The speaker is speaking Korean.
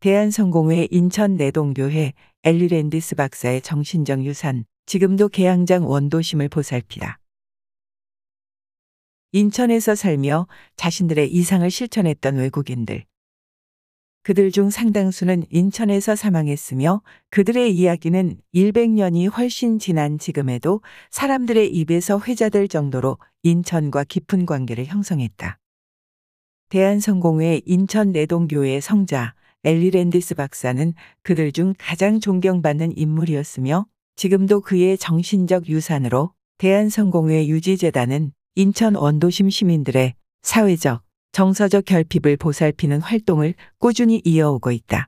대한성공회 인천 내동교회 엘리랜디스 박사의 정신적 유산, 지금도 개항장 원도심을 보살피다. 인천에서 살며 자신들의 이상을 실천했던 외국인들. 그들 중 상당수는 인천에서 사망했으며 그들의 이야기는 100년이 훨씬 지난 지금에도 사람들의 입에서 회자될 정도로 인천과 깊은 관계를 형성했다. 대한성공회 인천 내동교회 성자 엘리 랜디스 박사는 그들 중 가장 존경받는 인물이었으며 지금도 그의 정신적 유산으로 대한성공회 유지재단은 인천 원도심 시민들의 사회적, 정서적 결핍을 보살피는 활동을 꾸준히 이어오고 있다.